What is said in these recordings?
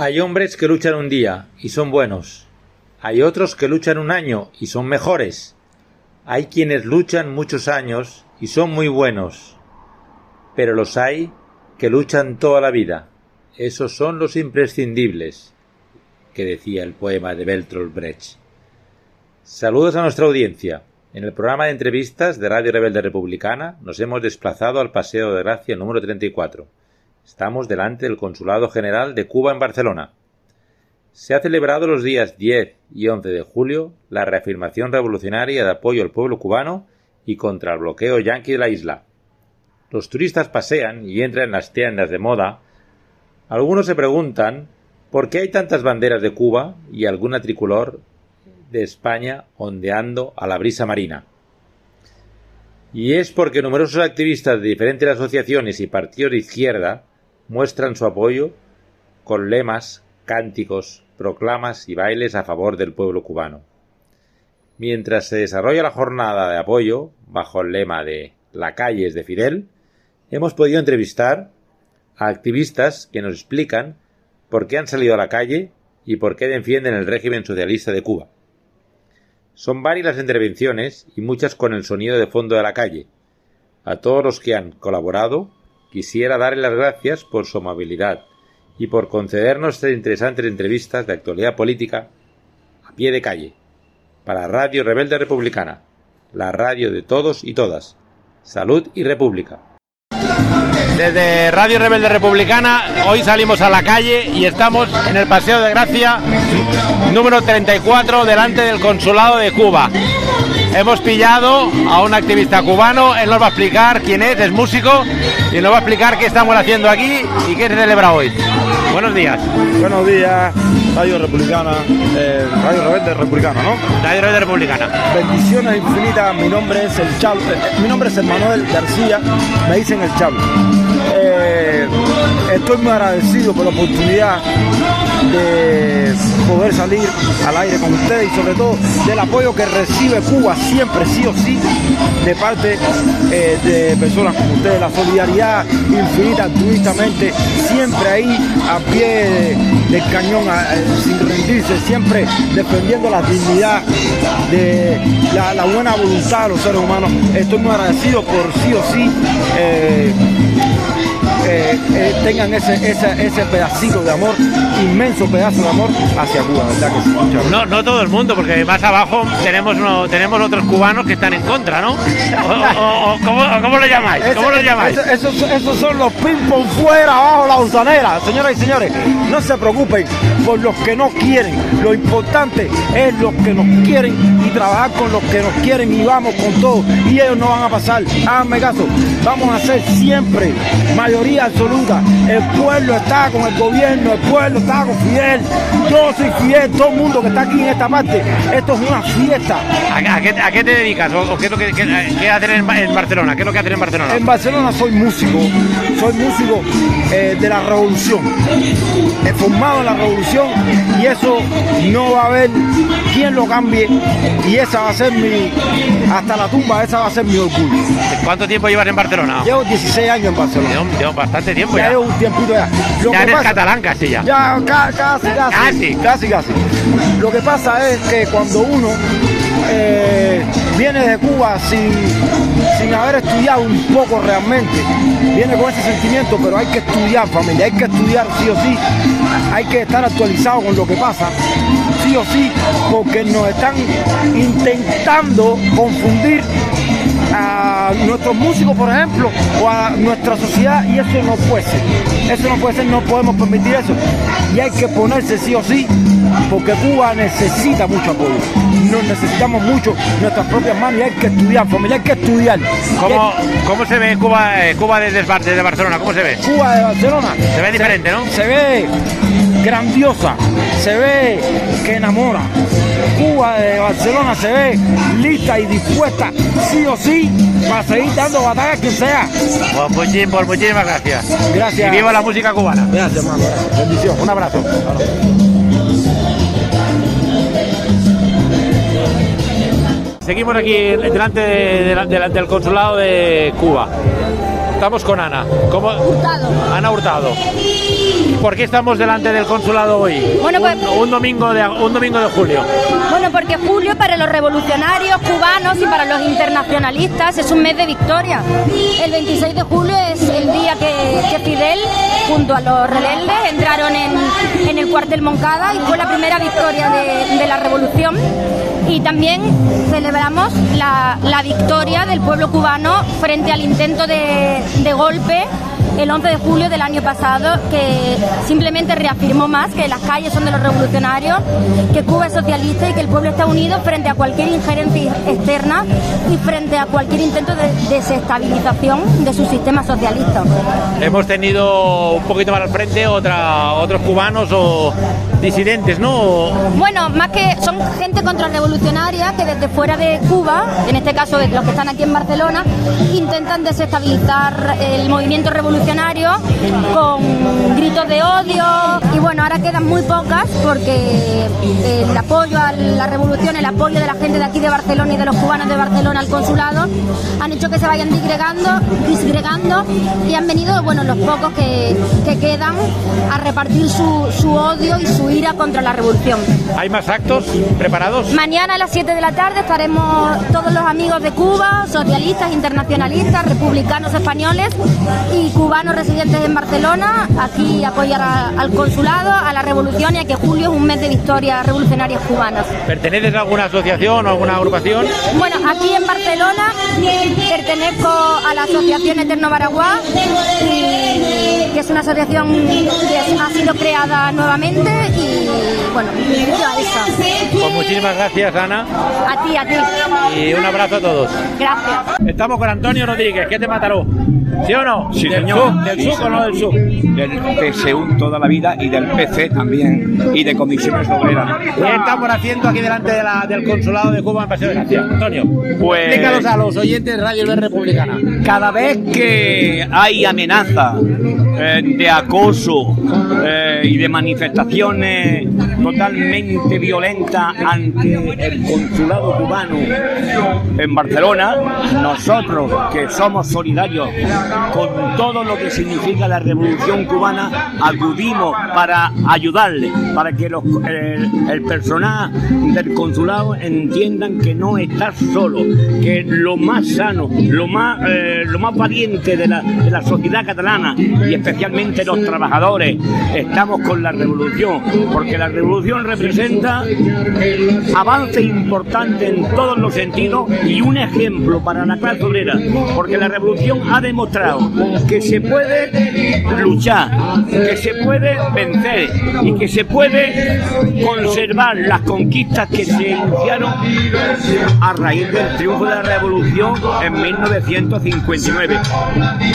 Hay hombres que luchan un día y son buenos. Hay otros que luchan un año y son mejores. Hay quienes luchan muchos años y son muy buenos. Pero los hay que luchan toda la vida. Esos son los imprescindibles, que decía el poema de Bertolt Brecht. Saludos a nuestra audiencia. En el programa de entrevistas de Radio Rebelde Republicana nos hemos desplazado al Paseo de Gracia número 34 Estamos delante del Consulado General de Cuba en Barcelona. Se ha celebrado los días 10 y 11 de julio la reafirmación revolucionaria de apoyo al pueblo cubano y contra el bloqueo yanqui de la isla. Los turistas pasean y entran en las tiendas de moda. Algunos se preguntan por qué hay tantas banderas de Cuba y alguna tricolor de España ondeando a la brisa marina. Y es porque numerosos activistas de diferentes asociaciones y partidos de izquierda muestran su apoyo con lemas, cánticos, proclamas y bailes a favor del pueblo cubano. Mientras se desarrolla la jornada de apoyo, bajo el lema de La calle es de Fidel, hemos podido entrevistar a activistas que nos explican por qué han salido a la calle y por qué defienden el régimen socialista de Cuba. Son varias las intervenciones y muchas con el sonido de fondo de la calle. A todos los que han colaborado quisiera darle las gracias por su amabilidad y por concedernos estas interesantes entrevistas de actualidad política a pie de calle para Radio Rebelde Republicana, la radio de todos y todas. Salud y República. Desde Radio Rebelde Republicana, hoy salimos a la calle y estamos en el Paseo de Gracia número 34 delante del Consulado de Cuba. Hemos pillado a un activista cubano, él nos va a explicar quién es, es músico, y nos va a explicar qué estamos haciendo aquí y qué se celebra hoy. Buenos días. Buenos días, Radio Republicana, eh, Radio Rebelde Republicana, ¿no? Radio Rebelde Republicana. Bendiciones infinitas, mi nombre es el Chavo, eh, mi nombre es Manuel García, me dicen el Chavo. Eh, estoy muy agradecido por la oportunidad de poder salir al aire con ustedes y sobre todo del apoyo que recibe Cuba siempre, sí o sí, de parte eh, de personas como ustedes, la solidaridad infinita, altruistamente, siempre ahí a pie del cañón, sin rendirse, siempre defendiendo la dignidad de la, buena voluntad de los seres humanos. Estoy muy agradecido por sí o sí. Eh, eh, eh, tengan ese, ese, pedacito de amor, inmenso pedazo de amor hacia Cuba, ¿verdad que sí? No, no todo el mundo, porque más abajo tenemos no, tenemos otros cubanos que están en contra, ¿no? O, ¿cómo, lo llamáis? ¿Cómo lo llamáis? esos, son los ping-pong fuera, abajo la usanera. Señoras y señores, no se preocupen por los que no quieren. Lo importante es los que nos quieren y trabajar con los que nos quieren y vamos con todo. Y ellos no van a pasar. Háganme caso. Vamos a ser siempre mayoría absoluta. El pueblo está con el gobierno, el pueblo está con Fidel. Yo soy Fidel, todo el mundo que está aquí en esta parte. Esto es una fiesta. ¿A, qué, te dedicas? ¿O, qué es lo que, hacer en, Barcelona? ¿Qué es lo que hacer en Barcelona? En Barcelona soy músico. Soy músico eh, de la revolución. He formado en la revolución y eso no va a haber quien lo cambie. Y esa va a ser mi, hasta la tumba, esa va a ser mi orgullo. ¿Cuánto tiempo llevas en Barcelona? Llevo 16 años en Barcelona bastante tiempo ya. ya. un tiempito ya. ya eres catalán casi ya. Ya, casi, casi. Casi, casi. Lo que pasa es que cuando uno eh, viene de Cuba sin, sin haber estudiado un poco realmente, viene con ese sentimiento, pero hay que estudiar familia, hay que estudiar sí o sí, hay que estar actualizado con lo que pasa, sí o sí, porque nos están intentando confundir a nuestros músicos, por ejemplo, o a nuestra sociedad, y eso no puede ser. Eso no puede ser, no podemos permitir eso. Y hay que ponerse sí o sí, porque Cuba necesita mucho apoyo. Nos necesitamos mucho nuestras propias manos y hay que estudiar, familia, hay que estudiar. ¿Cómo, ¿cómo se ve Cuba, eh, Cuba desde, desde Barcelona? ¿Cómo se ve? Cuba de Barcelona. Se ve diferente, ¿no? Se ve grandiosa, se ve que enamora. Cuba de Barcelona se ve lista y dispuesta, sí o sí, para seguir dando batalla que sea. Pues, pues muchísimas gracias. Gracias. Y viva la música cubana. Gracias, hermano. Bendición. Un abrazo. Seguimos aquí delante del consulado de Cuba. Estamos con Ana. ¿Cómo? Hurtado. Ana Hurtado. ¿Por qué estamos delante del consulado hoy? Bueno, pues- un, un domingo de un domingo de julio. Bueno, porque julio para los revolucionarios cubanos y para los internacionalistas es un mes de victoria. El 26 de julio es el día que, que Fidel, junto a los rebeldes, entraron en, en el cuartel Moncada y fue la primera victoria de, de la revolución. Y también celebramos la, la victoria del pueblo cubano frente al intento de, de golpe el 11 de julio del año pasado, que simplemente reafirmó más que las calles son de los revolucionarios, que Cuba es socialista y que el pueblo está unido frente a cualquier injerencia externa y frente a cualquier intento de desestabilización de su sistema socialista. Hemos tenido un poquito más al frente otros cubanos o disidentes, ¿no? Bueno, más que son gente contrarrevolucionaria que desde fuera de Cuba, en este caso los que están aquí en Barcelona, intentan desestabilizar el movimiento revolucionario con gritos de odio. Y bueno, ahora quedan muy pocas porque el apoyo a la revolución, el apoyo de la gente de aquí de Barcelona y de los cubanos de Barcelona al consulado han hecho que se vayan disgregando, disgregando y han venido, bueno, los pocos que, que quedan a repartir su, su odio y su contra la revolución. ¿Hay más actos preparados? Mañana a las 7 de la tarde estaremos todos los amigos de Cuba, socialistas, internacionalistas, republicanos españoles y cubanos residentes en Barcelona, aquí apoyar a- al consulado, a la revolución y a que julio es un mes de victorias revolucionarias cubanas. ¿Perteneces a alguna asociación o alguna agrupación? Bueno, aquí en Barcelona pertenezco a la Asociación Eterno Baraguá, y- que es una asociación que ha sido creada nuevamente y bueno, yo a esa. Pues muchísimas gracias, Ana, A ti, a ti. y un abrazo a todos. Gracias. Estamos con Antonio Rodríguez, ¿qué te mataró? ¿Sí o no? Sí, ¿Del señor. ¿Del Sí, SUC o no del SUC? del PSU toda la vida y del PC también y de comisiones obreras. ¿Qué estamos haciendo aquí delante de la- del consulado de Cuba en Paseo de Gracia? Antonio, Pues- explícalos a los oyentes de Radio Verde Republicana. Cada vez que hay amenaza eh, de acoso eh, y de manifestaciones totalmente violentas ante el consulado cubano en Barcelona, nosotros que somos solidarios con todo lo que significa la revolución cubana, acudimos para ayudarle, para que los- el, personal del consulado entiendan que no está solo, que lo más sano, lo más, eh, lo más valiente de la, de la sociedad catalana y especialmente los trabajadores, estamos con la revolución, porque la revolución representa avance importante en todos los sentidos y un ejemplo para la clase obrera, porque la revolución ha demostrado que se puede luchar, que se puede vencer y que se puede conservar las conquistas que se iniciaron a raíz del triunfo de la revolución en 1959.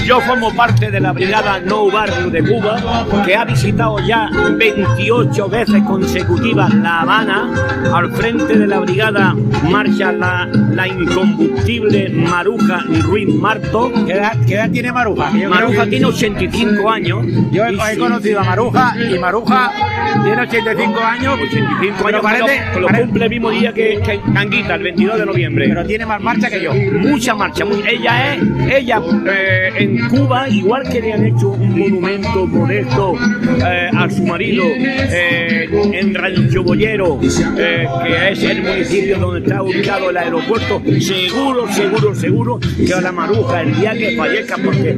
Yo formo parte de la brigada No Barrio de Cuba, que ha visitado ya 28 veces consecutivas La Habana, al frente de la brigada marcha la, la incombustible Maruja Ruiz Marto. ¿Qué edad, qué edad tiene Maruja? Yo Maruja que- tiene 85 años. Yo he, he conocido a Maruja y Maruja tiene 85 años. 85 pero años, parece, que lo, que lo cumple el mismo día que, que Canguita, el 22 de noviembre. pero tiene más marcha que yo. mucha marcha. muy- ella es, ella eh, en Cuba, igual que le han hecho un monumento modesto eh, a su marido eh, en Rancho Boyero, eh, que es el municipio donde está ubicado el aeropuerto, seguro, seguro, seguro que a la maruja el día que fallezca, porque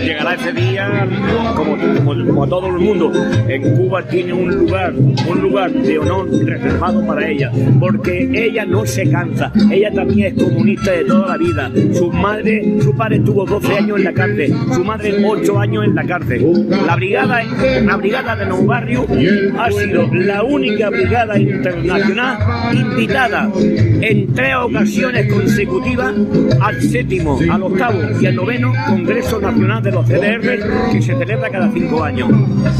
llegará ese día como, a todo el mundo. En Cuba tiene un lugar, un lugar de honor reservado para ella, porque ella no se cansa, ella también es comunista de toda la vida. Su madre, su padre estuvo 12 años en la cárcel, su madre 8 años en cárcel. La brigada, la brigada de Nou Barrio ha sido la única brigada internacional invitada en tres ocasiones consecutivas al séptimo, al octavo y al noveno Congreso Nacional de los CDR que se celebra cada cinco años.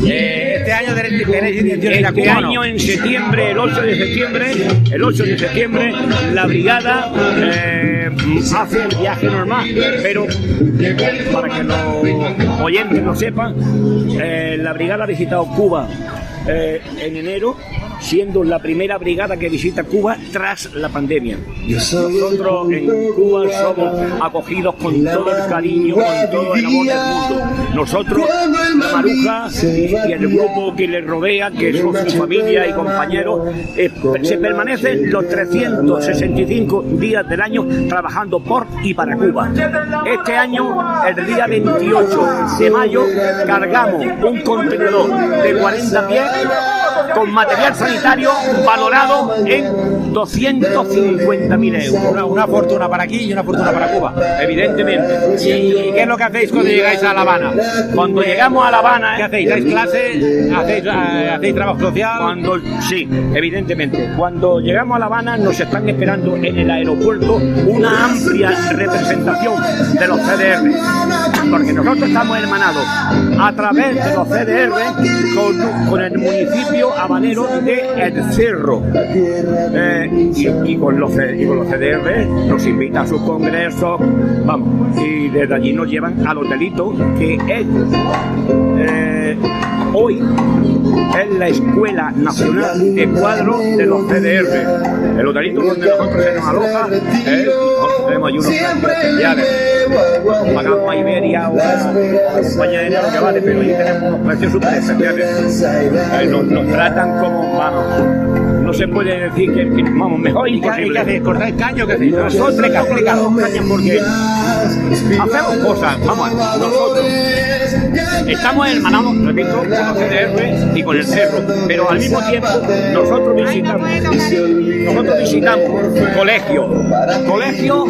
Eh, este año Este Cuba, ¿o no? año en septiembre, el 8 de septiembre, el 8 de septiembre, la brigada eh, hace el viaje normal, pero para que los oyentes lo sepan, eh, la brigada ha visitado Cuba eh, en enero siendo la primera brigada que visita Cuba tras la pandemia. Nosotros en Cuba somos acogidos con todo el cariño, con todo el amor del mundo. Nosotros, la Maruja y el grupo que le rodea, que son su familia y compañeros, eh, se permanecen los 365 días del año trabajando por y para Cuba. Este año, el día 28 de mayo, cargamos un contenedor de 40 pies con material sanitario valorado en 250.000 euros. Una, una fortuna para aquí y una fortuna para Cuba. Evidentemente. ¿Y qué es lo que hacéis cuando llegáis a La Habana? Cuando llegamos a La Habana, ¿Qué hacéis? ¿Dais clase? ¿Hacéis, eh, hacéis trabajo social? Cuando, sí, evidentemente. Cuando llegamos a La Habana nos están esperando en el aeropuerto una amplia representación de los CDR. Porque nosotros estamos hermanados a través de los CDR con, con el municipio habanero de El Cerro. Eh, y, y con los, C- y con los CDR nos invita a sus congresos, vamos, y desde allí nos llevan al hotelito que es eh, hoy es la Escuela Nacional de Cuadros de los CDR. El hotelito donde nosotros se nos aloja, eh, tenemos ahí unos especiales. Pagamos a Iberia o a aérea lo que vale, pero ahí tenemos unos precios súper especiales. Eh, nos, nos tratan como, vamos, no se puede decir que, que, vamos, mejor ¿Y qué imposible. hacéis? ¿Cortáis caño? ¿Qué hacéis? Nosotros complicamos cañas porque hacemos cosas, vamos, nosotros estamos hermanados, repito, con los CDR y con el cerro, pero al mismo tiempo nosotros visitamos, nosotros visitamos colegios, colegios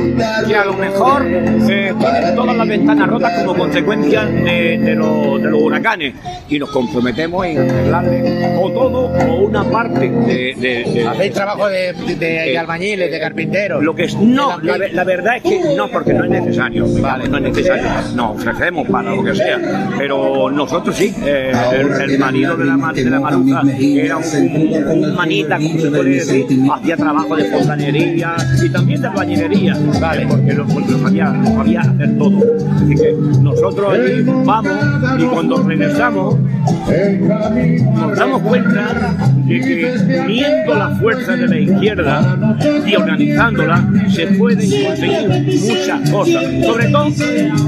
que a lo mejor eh, tienen todas las ventanas rotas como consecuencia de, de los, de los huracanes y nos comprometemos en arreglarle o todo o una parte de, de- de- ¿Hacéis trabajo de, de- de Eh, albañiles, de carpinteros? lo que es, no, la, ve- la verdad es que no, porque no es necesario. Vale, no es necesario. No, ofrecemos para lo que sea. Pero nosotros sí, eh, el, el marido de la, de la maruja era un, un manita, como se puede decir, hacía trabajo de fontanería y también de albañilería. Vale, porque lo, porque lo sabía, lo sabía hacer todo. Así que nosotros allí vamos y cuando regresamos nos damos cuenta de que uniendo la fuerza de la izquierda y organizándola se pueden conseguir muchas cosas, sobre todo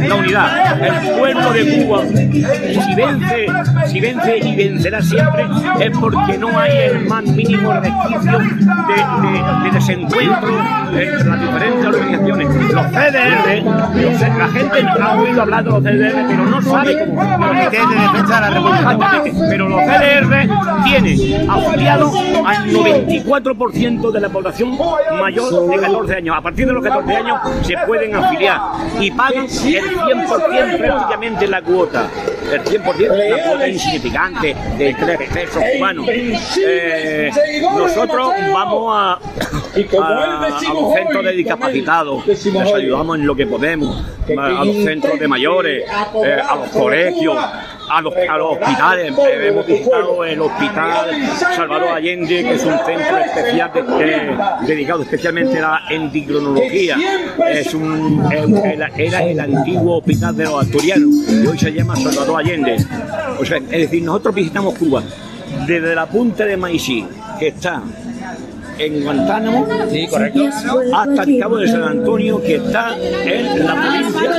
la unidad. El pueblo de Cuba, si vence, si vence y vencerá siempre, es porque no hay el más mínimo resquicio de, de- de desencuentro entre las diferentes organizaciones. Los CDR, los la gente ha oído hablar de los CDR, pero no sabe cómo. Comité de Defensa de la República. Pero los CDR tienen afiliados al 94% de la población mayor de 14 años. A partir de los 14 años se pueden afiliar y pagan el 100% prácticamente la cuota. El 100% es una cuota insignificante de 3 pesos cubanos. Eh, nosotros vamos a, a, a los centros de discapacitados, les ayudamos en lo que podemos, a, a los centros de mayores, eh, a los colegios, a los, a los hospitales. Hemos visitado el hospital Salvador Allende, que es un centro especial de- eh, dedicado especialmente a la endocrinología. Es un, era, era el antiguo hospital de los asturianos y hoy se llama Salvador Allende. O sea, es decir, nosotros visitamos Cuba desde la punta de Maisí, que está en Guantánamo, Sí, correcto. hasta el Cabo de San Antonio, que está en la provincia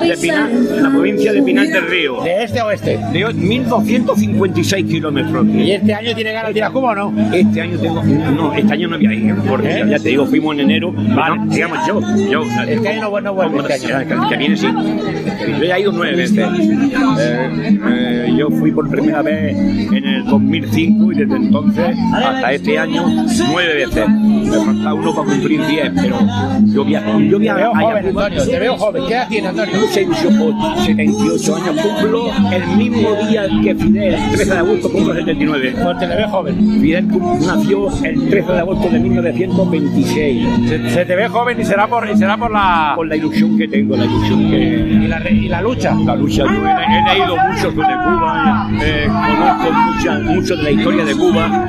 de Pinar, en la provincia de Pinar del Río. ¿De este a oeste? De 1.256 kilómetros. ¿Y este año tiene ganas de ir a Cuba o no? Este año tengo. No, este año no voy a ir, porque ¿Eh? ya te digo, fuimos en enero. Vale. no, digamos yo. yo Este año no, no vuelve este año. que, que viene sí. Yo ya he ido nueve veces. Eh, eh, yo fui por primera vez en el 2005 y desde entonces hasta este año nueve veces. Me falta uno para cumplir diez, pero yo viajo. Yo Te viajo veo allá a joven. Antonio. Te veo joven. ¿Qué edad tiene, Antonio? Yo 78 años, cumplo el mismo día que Fidel, el 13 de agosto, cumplo 79. Pues te le veo joven. Fidel nació el 13 de agosto de 1926. Se, se te ve joven y será por, y será por la, Con la ilusión que tengo, la ilusión y que. la, re- y la lucha. La lucha, yo he, he leído mucho sobre Cuba, eh, conozco mucha, mucho de la historia de Cuba,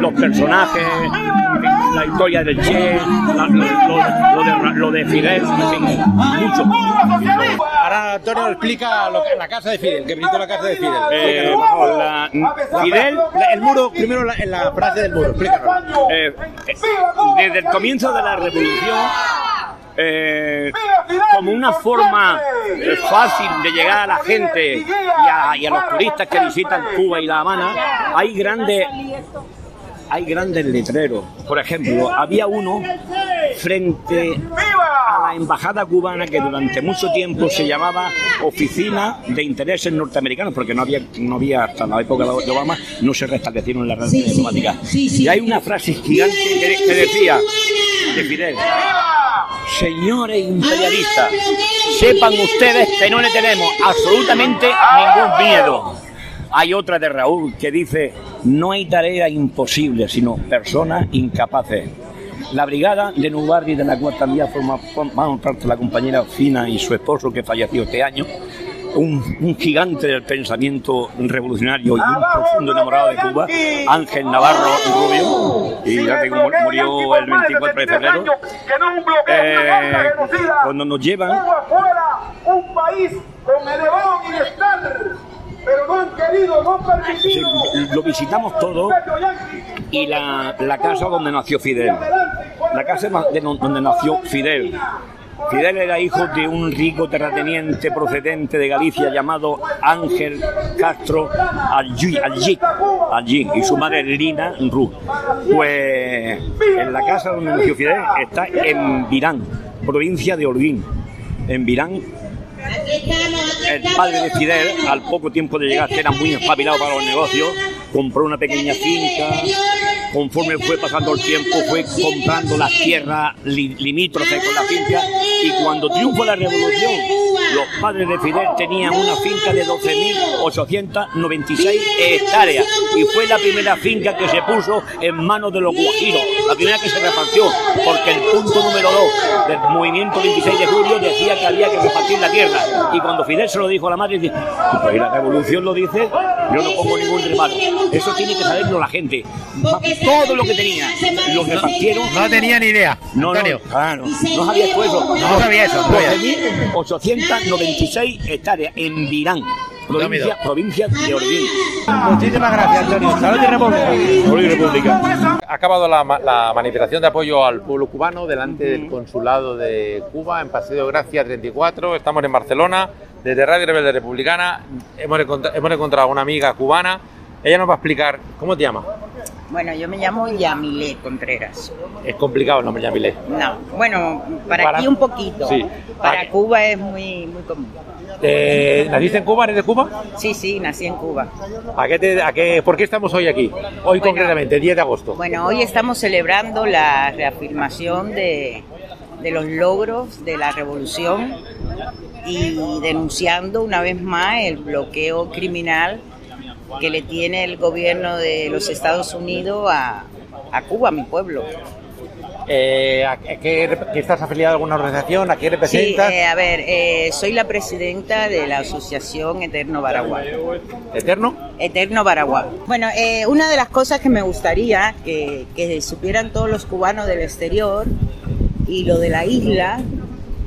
los personajes, la historia del Che, la- lo, de, lo de Fidel, en fin, mucho. Ahora Antonio explica lo que, la casa de Fidel, que visitó la casa de Fidel. Eh, la- Fidel, el muro, primero la, en la frase del muro, explícanos. eh, eh, desde el comienzo de la revolución, eh, como una forma eh, fácil de llegar a la gente y a, y a los turistas que visitan Cuba y La Habana, hay grandes, hay grandes letreros. Por ejemplo, había uno frente a la embajada cubana que durante mucho tiempo se llamaba Oficina de Intereses Norteamericanos, porque no había, no había hasta la época de Obama, no se restablecieron las relaciones diplomáticas. Y hay una frase gigante que, que decía de Fidel, señores imperialistas, sepan ustedes que no le tenemos absolutamente ningún miedo. Hay otra de Raúl que dice, no hay tarea imposible, sino personas incapaces. La brigada de Nubarri, de la cual también forma, forma parte la compañera Fina y su esposo que falleció este año, un, gigante del pensamiento revolucionario y un profundo enamorado de Cuba, Ángel Navarro Rubio, y ya que mu- murió el 24 de febrero, eh, cuando nos llevan Cuba fuera un país con elevado pero no han querido, no han Sí, permitido. lo visitamos todo y la, la casa donde nació Fidel. La casa de donde nació Fidel. Fidel era hijo de un rico terrateniente procedente de Galicia llamado Ángel Castro Algi, y su madre Lina Ru. Pues en la casa donde nació Fidel está en Virán, provincia de Holguín. En Virán el padre de Fidel, al poco tiempo de llegar, era muy espabilado para los negocios, compró una pequeña finca. Conforme fue pasando el tiempo, fue comprando las tierras li- limítrofes con la finca. Y cuando triunfó la revolución, los padres de Fidel tenían una finca de 12.896 hectáreas. Y fue la primera finca que se puso en manos de los guajiros, la primera que se repartió, porque el punto número 2 del movimiento 26 de julio decía que había que repartir la tierra. Y cuando Fidel se lo dijo a la madre, dice, pues la revolución lo dice, yo no pongo ningún reparo. Eso tiene que saberlo la gente. Todo lo que tenía, lo repartieron. No tenía ni idea. No, no, claro, no sabía eso. No sabía eso, no sabía. 12.896 hectáreas en Virán, provincia, provincia de Holguín. Muchísimas gracias, Antonio. Salud y República. Salud y República. Ha acabado la, la manifestación de apoyo al pueblo cubano delante del consulado de Cuba en Paseo de Gracia 34. Estamos en Barcelona, desde Radio Rebelde Republicana. Hemos, encontra- hemos encontrado a una amiga cubana. Ella nos va a explicar. ¿Cómo te llamas? Bueno, yo me llamo Yamile Contreras. Es complicado el nombre, Yamile. No, bueno, para, Para- aquí un poquito. sí. Para Aquí- Cuba es muy, muy común. Eh, ¿Naciste en Cuba? ¿Eres de Cuba? Sí, sí, nací en Cuba. ¿A qué te- a qué- ¿Por qué estamos hoy aquí? Hoy Bueno. concretamente, el 10 de agosto. Bueno, hoy estamos celebrando la reafirmación de, de los logros de la revolución y denunciando una vez más el bloqueo criminal que le tiene el gobierno de los Estados Unidos a, a Cuba, a mi pueblo. Eh, ¿a qué, estás afiliado a alguna organización? ¿A qué Sí, representas? eh, a ver, eh, soy la presidenta de la Asociación Eterno Baraguá. ¿Eterno? Eterno Baraguá. Bueno, eh, una de las cosas que me gustaría que, que supieran todos los cubanos del exterior y lo de la isla,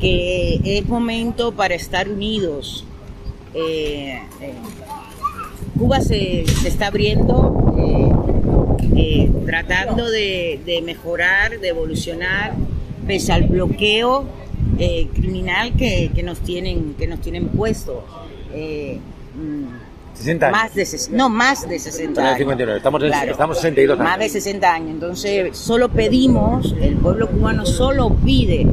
que es momento para estar unidos. Eh, eh, Cuba se, se está abriendo, eh, tratando de, de mejorar, de evolucionar, pese al bloqueo criminal que, que nos tienen que nos tienen puesto. Eh, mm, 60 años. más de, no, más de 60 Estamos en años. 59, estamos en- Claro. estamos en 62 años. Más de 60 años. Entonces, solo pedimos, el pueblo cubano solo pide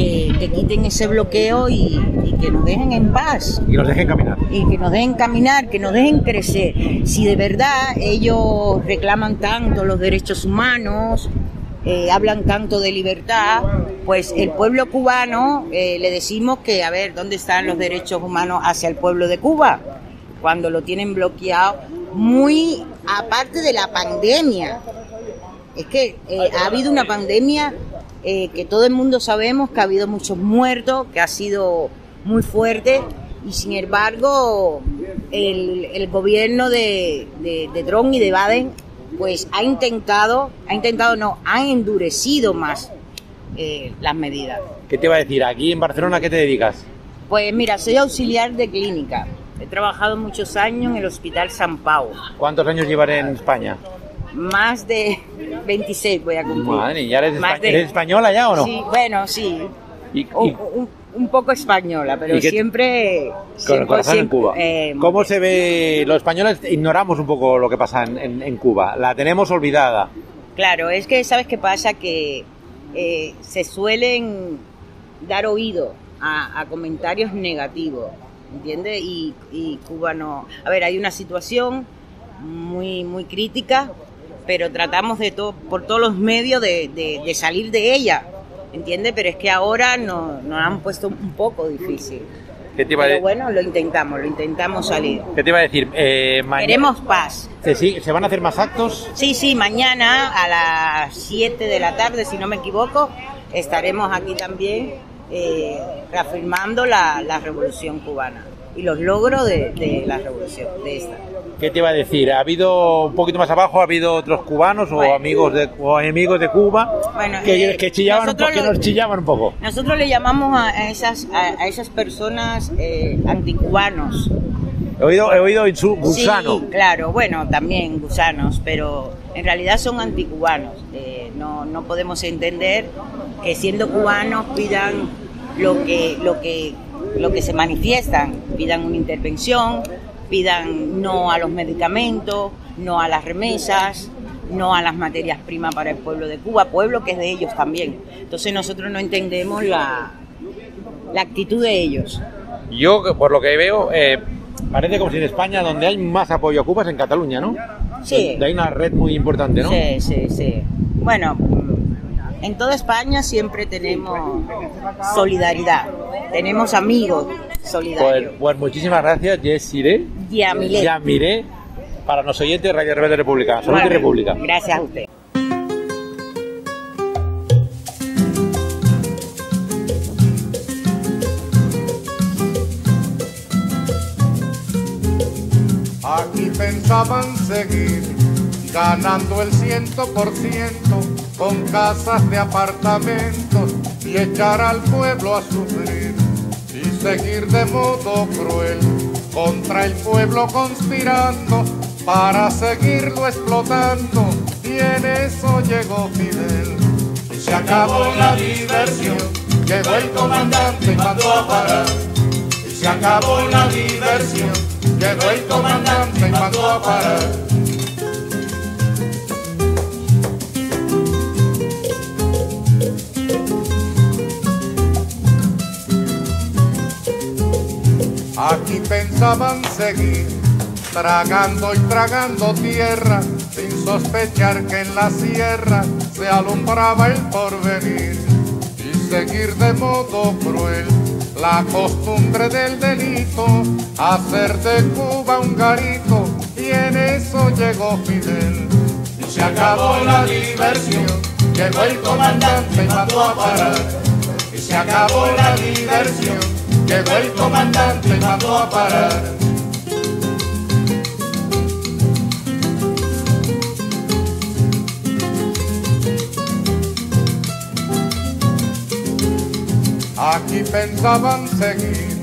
que, que quiten ese bloqueo y, y que nos dejen en paz Y nos dejen caminar. y que nos dejen caminar, que nos dejen crecer. Si de verdad ellos reclaman tanto los derechos humanos, eh, hablan tanto de libertad, pues el pueblo cubano eh, le decimos que, a ver, ¿dónde están los derechos humanos hacia el pueblo de Cuba? Cuando lo tienen bloqueado, muy aparte de la pandemia. Es que eh, ha habido una pandemia eh, que todo el mundo sabemos que ha habido muchos muertos, que ha sido muy fuerte y sin embargo el, el gobierno de, de, de Trump y de Biden pues ha intentado, ha intentado no, ha endurecido más eh, las medidas. ¿Qué te iba a decir? Aquí en Barcelona, ¿a qué te dedicas? Pues mira, soy auxiliar de clínica. He trabajado muchos años en el Hospital San Pau. ¿Cuántos años llevaré en España? Más de 26 voy a cumplir. Madre, ¿ya eres, espa- de- eres española ya o no? Sí, bueno, sí. Y, y Un, poco española, pero ¿Y qué- siempre... con el siempre- corazón en Cuba. eh, ¿Cómo se ve? Los españoles ignoramos un poco lo que pasa en, en- en Cuba. La tenemos olvidada. Claro, es que sabes qué pasa que eh, se suelen dar oído a, a comentarios negativos, ¿entiendes? Y, y Cuba no. A ver, hay una situación muy muy crítica, pero tratamos de todo por todos los medios de, de- de salir de ella, ¿entiendes? Pero es que ahora nos nos han puesto un poco difícil. ¿Qué te iba a, Pero de- bueno, lo intentamos, lo intentamos salir. qué te iba a decir? Eh, maña- Queremos paz. ¿Se, sigue- ¿Se van a hacer más actos? Sí, sí, mañana a las 7 de la tarde, si no me equivoco, estaremos aquí también eh, reafirmando la, la revolución cubana y los logros de, de la revolución, de esta. ¿Qué te iba a decir? ¿Ha habido un poquito más abajo, ha habido otros cubanos o amigos de o enemigos de Cuba Bueno, que, eh, que chillaban que lo- nos chillaban un poco? Nosotros le llamamos a, esas, a, a esas personas eh, anticubanos. He oído, he oído gusano. Sí, claro, bueno, también gusanos, pero en realidad son anticubanos. Eh, no, no podemos entender que siendo cubanos pidan lo que, lo que, lo que se manifiestan, pidan una intervención, pidan no a los medicamentos, no a las remesas, no a las materias primas para el pueblo de Cuba, pueblo que es de ellos también. Entonces nosotros no entendemos la, la actitud de ellos. Yo, por lo que veo, eh, parece como si en España, donde hay más apoyo a Cuba, es en Cataluña, ¿no? Sí. Donde hay una red muy importante, ¿no? Sí, sí, sí. Bueno, mm, en toda España siempre tenemos solidaridad. Tenemos amigos Pues, solidarios. pues muchísimas gracias, Jessire. Ya, Milet. Ya miré para los oyentes Radio Rebelde República. Salud y Vale. República. Gracias a usted. Aquí pensaban seguir ganando el ciento por ciento con casas de apartamentos y echar al pueblo a sufrir y seguir de modo cruel contra el pueblo conspirando para seguirlo explotando y en eso llegó Fidel se acabó la diversión llegó el comandante y mandó a parar se acabó la diversión. Llegó el comandante y mandó a parar. Aquí pensaban seguir tragando y tragando tierra sin sospechar que en la sierra se alumbraba el porvenir. Y seguir de modo cruel la costumbre del delito, hacer de Cuba un garito y en eso llegó Fidel. Y se acabó la diversión, llegó el comandante y mandó a parar. Y se acabó la diversión, llegó el comandante y mandó a parar. Aquí pensaban seguir,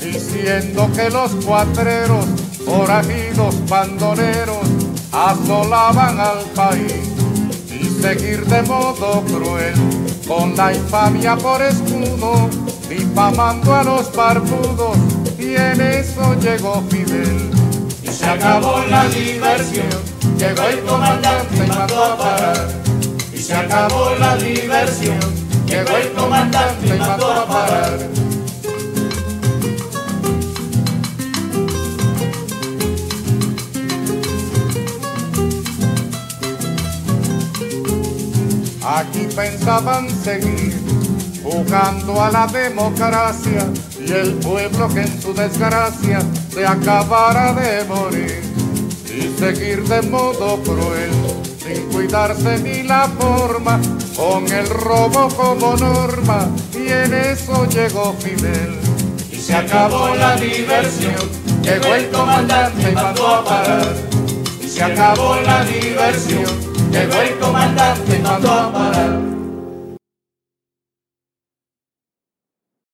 diciendo que los cuatreros, forajidos, bandoneros, asolaban al país y seguir de modo cruel, con la infamia por escudo, difamando a los barbudos, y en eso llegó Fidel. Y se acabó la diversión, llegó el comandante y mandó a parar. Y se acabó la diversión, llegó el comandante y mandó a parar. Aquí pensaban seguir jugando a la democracia y el pueblo que en su desgracia se acabara de morir. Y seguir de modo cruel sin cuidarse ni la forma con el robo como norma y en eso llegó Fidel. Y se acabó la diversión llegó el comandante y mandó a parar. Y se acabó la diversión, llegó el comandante y mandó a parar.